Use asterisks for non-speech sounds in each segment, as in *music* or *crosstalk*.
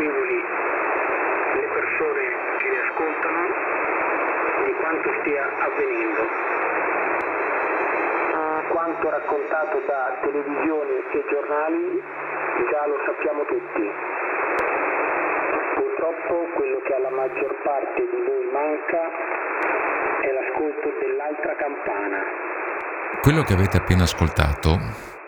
consapevoli le persone che le ascoltano di quanto stia avvenendo. Quanto raccontato da televisioni e giornali già lo sappiamo tutti. Purtroppo quello che alla maggior parte di voi manca è l'ascolto dell'altra campana. Quello che avete appena ascoltato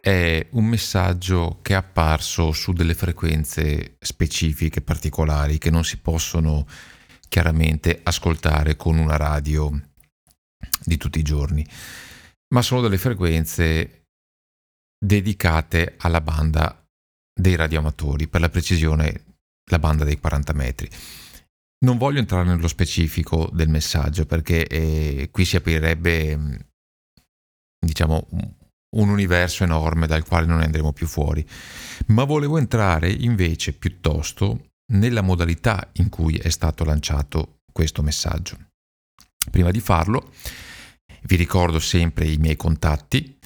è un messaggio che è apparso su delle frequenze specifiche, particolari, che non si possono chiaramente ascoltare con una radio di tutti i giorni, ma sono delle frequenze dedicate alla banda dei radioamatori, per la precisione la banda dei 40 metri. Non voglio entrare nello specifico del messaggio perché eh, qui si aprirebbe diciamo un universo enorme dal quale non andremo più fuori, ma volevo entrare invece piuttosto nella modalità in cui è stato lanciato questo messaggio. Prima di farlo vi ricordo sempre i miei contatti,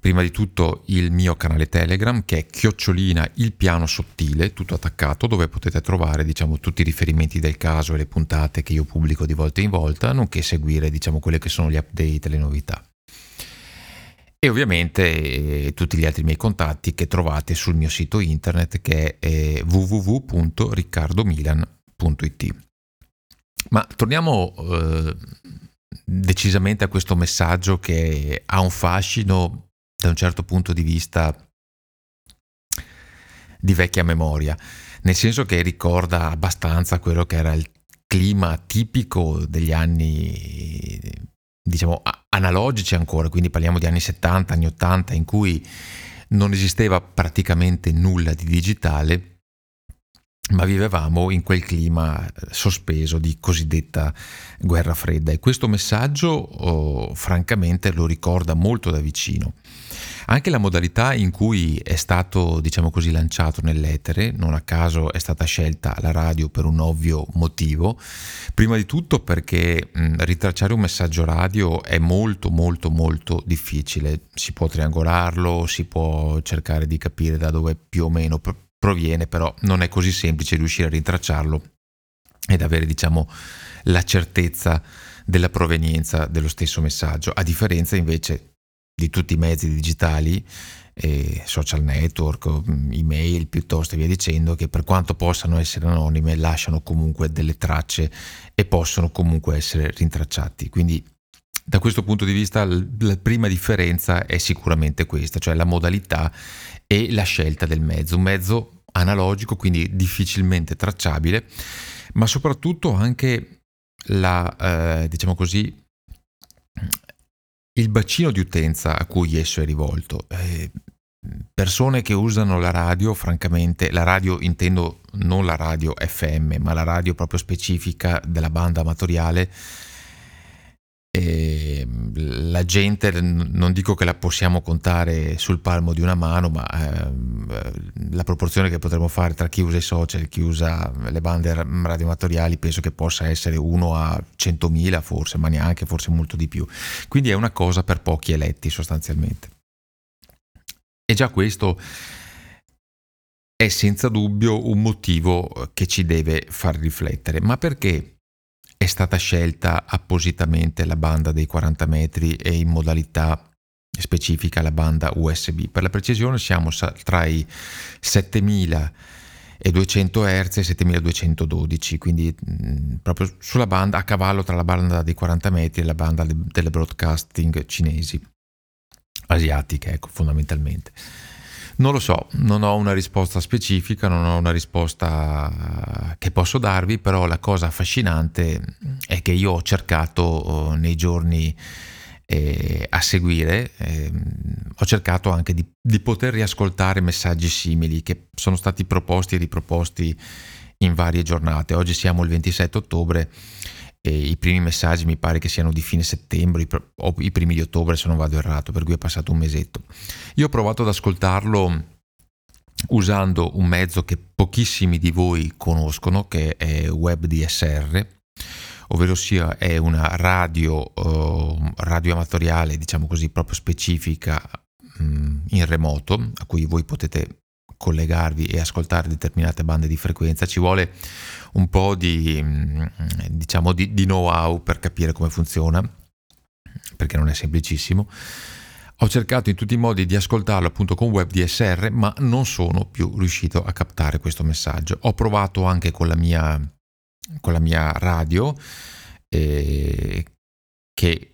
prima di tutto il mio canale Telegram che è chiocciolina il piano sottile, tutto attaccato, dove potete trovare diciamo, tutti i riferimenti del caso e le puntate che io pubblico di volta in volta, nonché seguire diciamo, quelle che sono gli update e le novità e ovviamente eh, tutti gli altri miei contatti che trovate sul mio sito internet che è eh, www.riccardomilan.it. Ma torniamo eh, decisamente a questo messaggio che ha un fascino da un certo punto di vista di vecchia memoria, nel senso che ricorda abbastanza quello che era il clima tipico degli anni diciamo analogici ancora, quindi parliamo di anni 70, anni 80 in cui non esisteva praticamente nulla di digitale, ma vivevamo in quel clima sospeso di cosiddetta guerra fredda e questo messaggio oh, francamente lo ricorda molto da vicino. Anche la modalità in cui è stato, diciamo così, lanciato nell'etere, non a caso è stata scelta la radio per un ovvio motivo. Prima di tutto perché mh, ritracciare un messaggio radio è molto molto molto difficile. Si può triangolarlo, si può cercare di capire da dove più o meno proviene, però non è così semplice riuscire a rintracciarlo ed avere, diciamo, la certezza della provenienza dello stesso messaggio, a differenza invece di tutti i mezzi digitali, eh, social network, email piuttosto e via dicendo, che per quanto possano essere anonime lasciano comunque delle tracce e possono comunque essere rintracciati. Quindi da questo punto di vista la prima differenza è sicuramente questa, cioè la modalità e la scelta del mezzo, un mezzo analogico, quindi difficilmente tracciabile, ma soprattutto anche la, eh, diciamo così, il bacino di utenza a cui esso è rivolto. Eh, persone che usano la radio, francamente, la radio intendo non la radio FM, ma la radio proprio specifica della banda amatoriale, e la gente, non dico che la possiamo contare sul palmo di una mano, ma eh, la proporzione che potremmo fare tra chi usa i social e chi usa le bande radioamatoriali penso che possa essere 1 a 100.000 forse, ma neanche, forse molto di più. Quindi è una cosa per pochi eletti sostanzialmente. E già questo è senza dubbio un motivo che ci deve far riflettere. Ma perché è stata scelta appositamente la banda dei 40 metri e in modalità specifica la banda USB. Per la precisione siamo tra i 7200 Hz e 7212, quindi mh, proprio sulla banda a cavallo tra la banda dei 40 metri e la banda delle broadcasting cinesi, asiatiche, ecco, fondamentalmente. Non lo so, non ho una risposta specifica, non ho una risposta che posso darvi, però la cosa affascinante è che io ho cercato oh, nei giorni eh, a seguire, eh, ho cercato anche di, di, poter riascoltare messaggi simili che sono stati proposti e riproposti in varie giornate. Oggi siamo il 27 ottobre e i primi messaggi mi pare che siano di fine settembre o i primi di ottobre se non vado errato, per cui è passato un mesetto. Io ho provato ad ascoltarlo usando un mezzo che pochissimi di voi conoscono, che è WebDSR, ovvero sia è una radio, uh, radio amatoriale, diciamo così, proprio specifica in remoto, a cui voi potete collegarvi e ascoltare determinate bande di frequenza, ci vuole un po' di, mm, diciamo, di, di know-how per capire come funziona, perché non è semplicissimo. Ho cercato in tutti i modi di ascoltarlo appunto con web DSR, ma non sono più riuscito a captare questo messaggio. Ho provato anche con la mia, con la mia radio, eh, che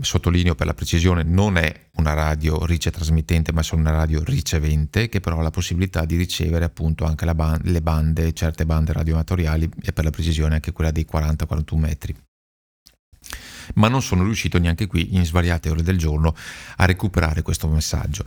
sottolineo per la precisione, non è una radio rice trasmittente, ma è solo una radio ricevente, che però ha la possibilità di ricevere appunto anche band- le bande, certe bande radioamatoriali e per la precisione anche quella dei 40-41 metri. Ma non sono riuscito neanche qui, in svariate ore del giorno, a recuperare questo messaggio.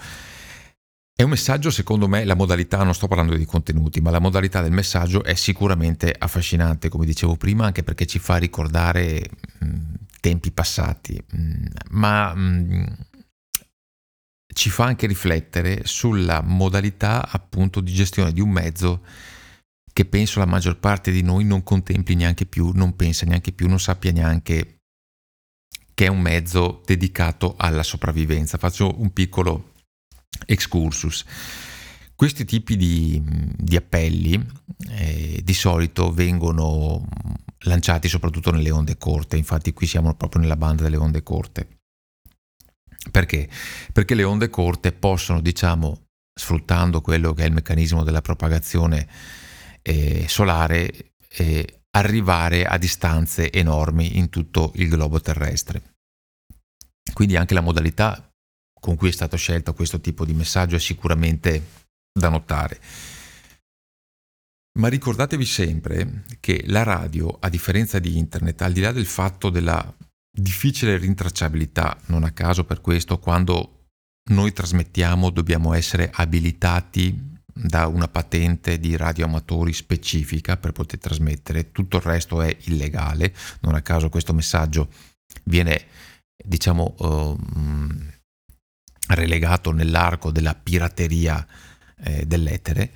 È un messaggio, secondo me, la modalità, non sto parlando di contenuti, ma la modalità del messaggio è sicuramente affascinante, come dicevo prima, anche perché ci fa ricordare mh, tempi passati, mm, ma mm, ci fa anche riflettere sulla modalità appunto di gestione di un mezzo che penso la maggior parte di noi non contempli neanche più, non pensa neanche più, non sappia neanche che è un mezzo dedicato alla sopravvivenza. Faccio un piccolo excursus. Questi tipi di, di appelli eh, di solito vengono lanciati soprattutto nelle onde corte, infatti qui siamo proprio nella banda delle onde corte. Perché? Perché le onde corte possono, diciamo, sfruttando quello che è il meccanismo della propagazione eh, solare, eh, arrivare a distanze enormi in tutto il globo terrestre. Quindi anche la modalità con cui è stato scelto questo tipo di messaggio è sicuramente da notare. Ma ricordatevi sempre che la radio, a differenza di internet, al di là del fatto della difficile rintracciabilità, non a caso per questo quando noi trasmettiamo dobbiamo essere abilitati da una patente di radioamatori specifica per poter trasmettere, tutto il resto è illegale, non a caso questo messaggio viene diciamo uh, relegato nell'arco della pirateria eh, dell'etere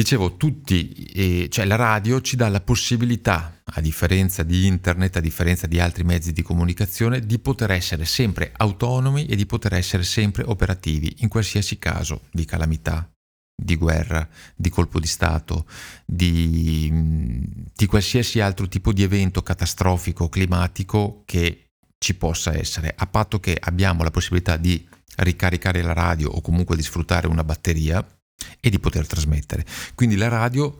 Dicevo, tutti, eh, cioè la radio ci dà la possibilità, a differenza di internet, a differenza di altri mezzi di comunicazione, di poter essere sempre autonomi e di poter essere sempre operativi in qualsiasi caso di calamità, di guerra, di colpo di Stato, di, di qualsiasi altro tipo di evento catastrofico, climatico che ci possa essere, a patto che abbiamo la possibilità di ricaricare la radio o comunque di sfruttare una batteria e di poter trasmettere. Quindi la radio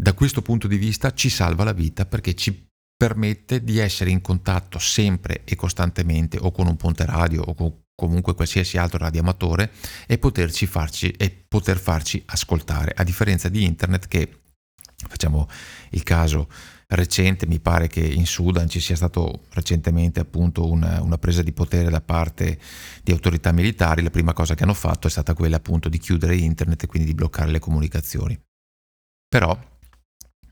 da questo punto di vista ci salva la vita perché ci permette di essere in contatto sempre e costantemente o con un ponte radio o con comunque qualsiasi altro radioamatore e poterci farci e poter farci ascoltare a differenza di internet che facciamo il caso recente, mi pare che in Sudan ci sia stato recentemente appunto una, una, presa di potere da parte di autorità militari, la prima cosa che hanno fatto è stata quella appunto di chiudere internet e quindi di bloccare le comunicazioni. Però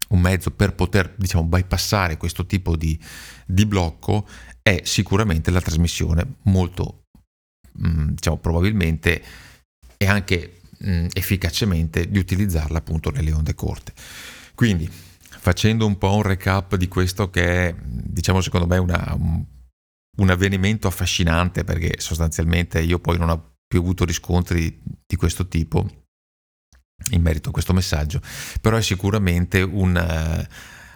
un mezzo per poter diciamo bypassare questo tipo di, di blocco è sicuramente la trasmissione molto mm, diciamo probabilmente e anche mh, mm, efficacemente di utilizzarla appunto nelle onde corte. Quindi facendo un po' un recap di questo che è, diciamo, secondo me una, un, un avvenimento affascinante perché sostanzialmente io poi non ho più avuto riscontri di questo tipo in merito a questo messaggio, però è sicuramente una,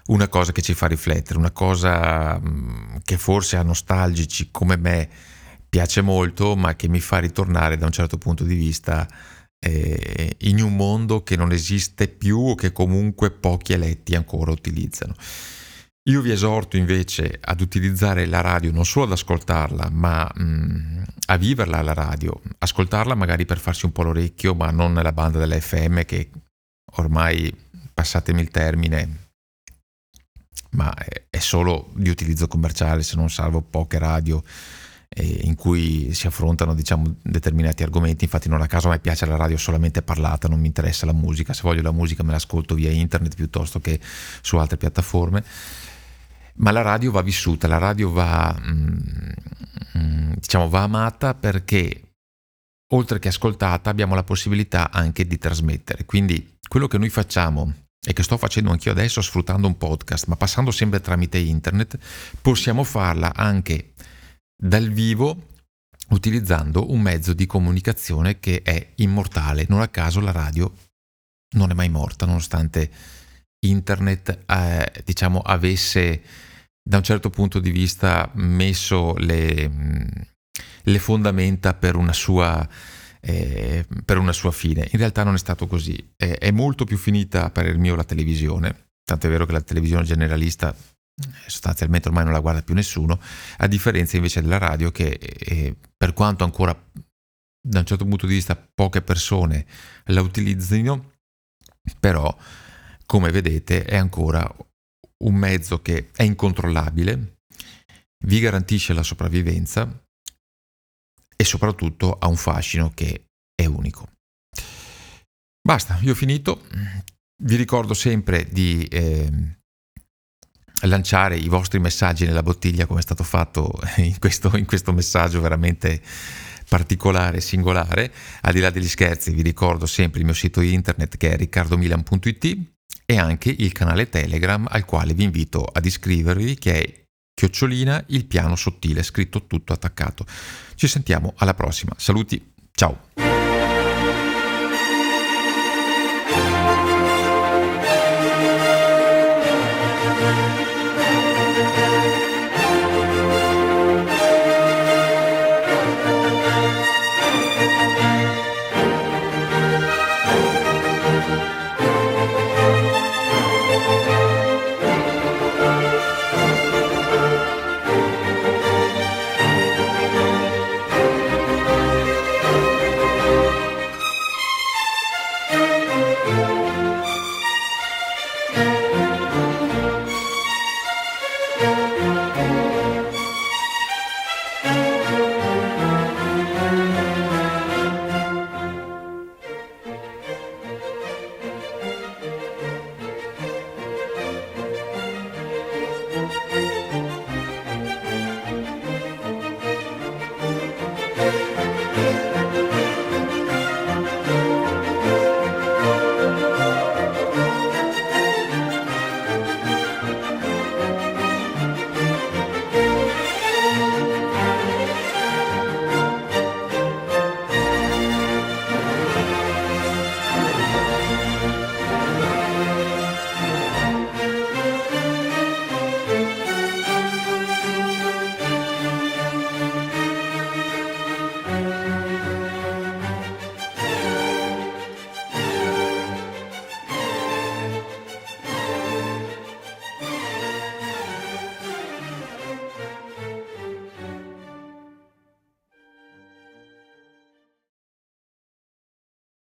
una cosa che ci fa riflettere, una cosa mm, che forse a nostalgici come me piace molto, ma che mi fa ritornare da un certo punto di vista eh, in un mondo che non esiste più o che comunque pochi eletti ancora utilizzano. Io vi esorto invece ad utilizzare la radio non solo ad ascoltarla, ma mh, mm, a viverla la radio, ascoltarla magari per farsi un po' l'orecchio, ma non nella banda della FM che ormai, passatemi il termine, ma è solo di utilizzo commerciale, se non salvo poche radio in cui si affrontano diciamo, determinati argomenti. Infatti, non a caso a me piace la radio solamente parlata, non mi interessa la musica. Se voglio la musica me l'ascolto via internet piuttosto che su altre piattaforme. Ma la radio va vissuta, la radio va, mm, diciamo, va amata perché oltre che ascoltata abbiamo la possibilità anche di trasmettere. Quindi quello che noi facciamo e che sto facendo anch'io adesso sfruttando un podcast, ma passando sempre tramite internet, possiamo farla anche dal vivo utilizzando un mezzo di comunicazione che è immortale. Non a caso la radio non è mai morta, nonostante internet eh, diciamo avesse da un certo punto di vista messo le, le fondamenta per una, sua, eh, per una sua fine. In realtà non è stato così. È, molto più finita, a parer mio, la televisione. Tanto è vero che la televisione generalista sostanzialmente ormai non la guarda più nessuno, a differenza invece della radio che eh, per quanto ancora da un certo punto di vista poche persone la utilizzino, però come vedete è ancora un mezzo che è incontrollabile, vi garantisce la sopravvivenza e soprattutto ha un fascino che è unico. Basta, io ho finito. Vi ricordo sempre di eh, lanciare i vostri messaggi nella bottiglia come è stato fatto *laughs* in questo, in questo messaggio veramente particolare, singolare. Al di là degli scherzi vi ricordo sempre il mio sito internet che è riccardomilan.it e anche il canale Telegram al quale vi invito ad iscrivervi che è chiocciolina il piano sottile, scritto tutto attaccato. Ci sentiamo alla prossima. Saluti, ciao!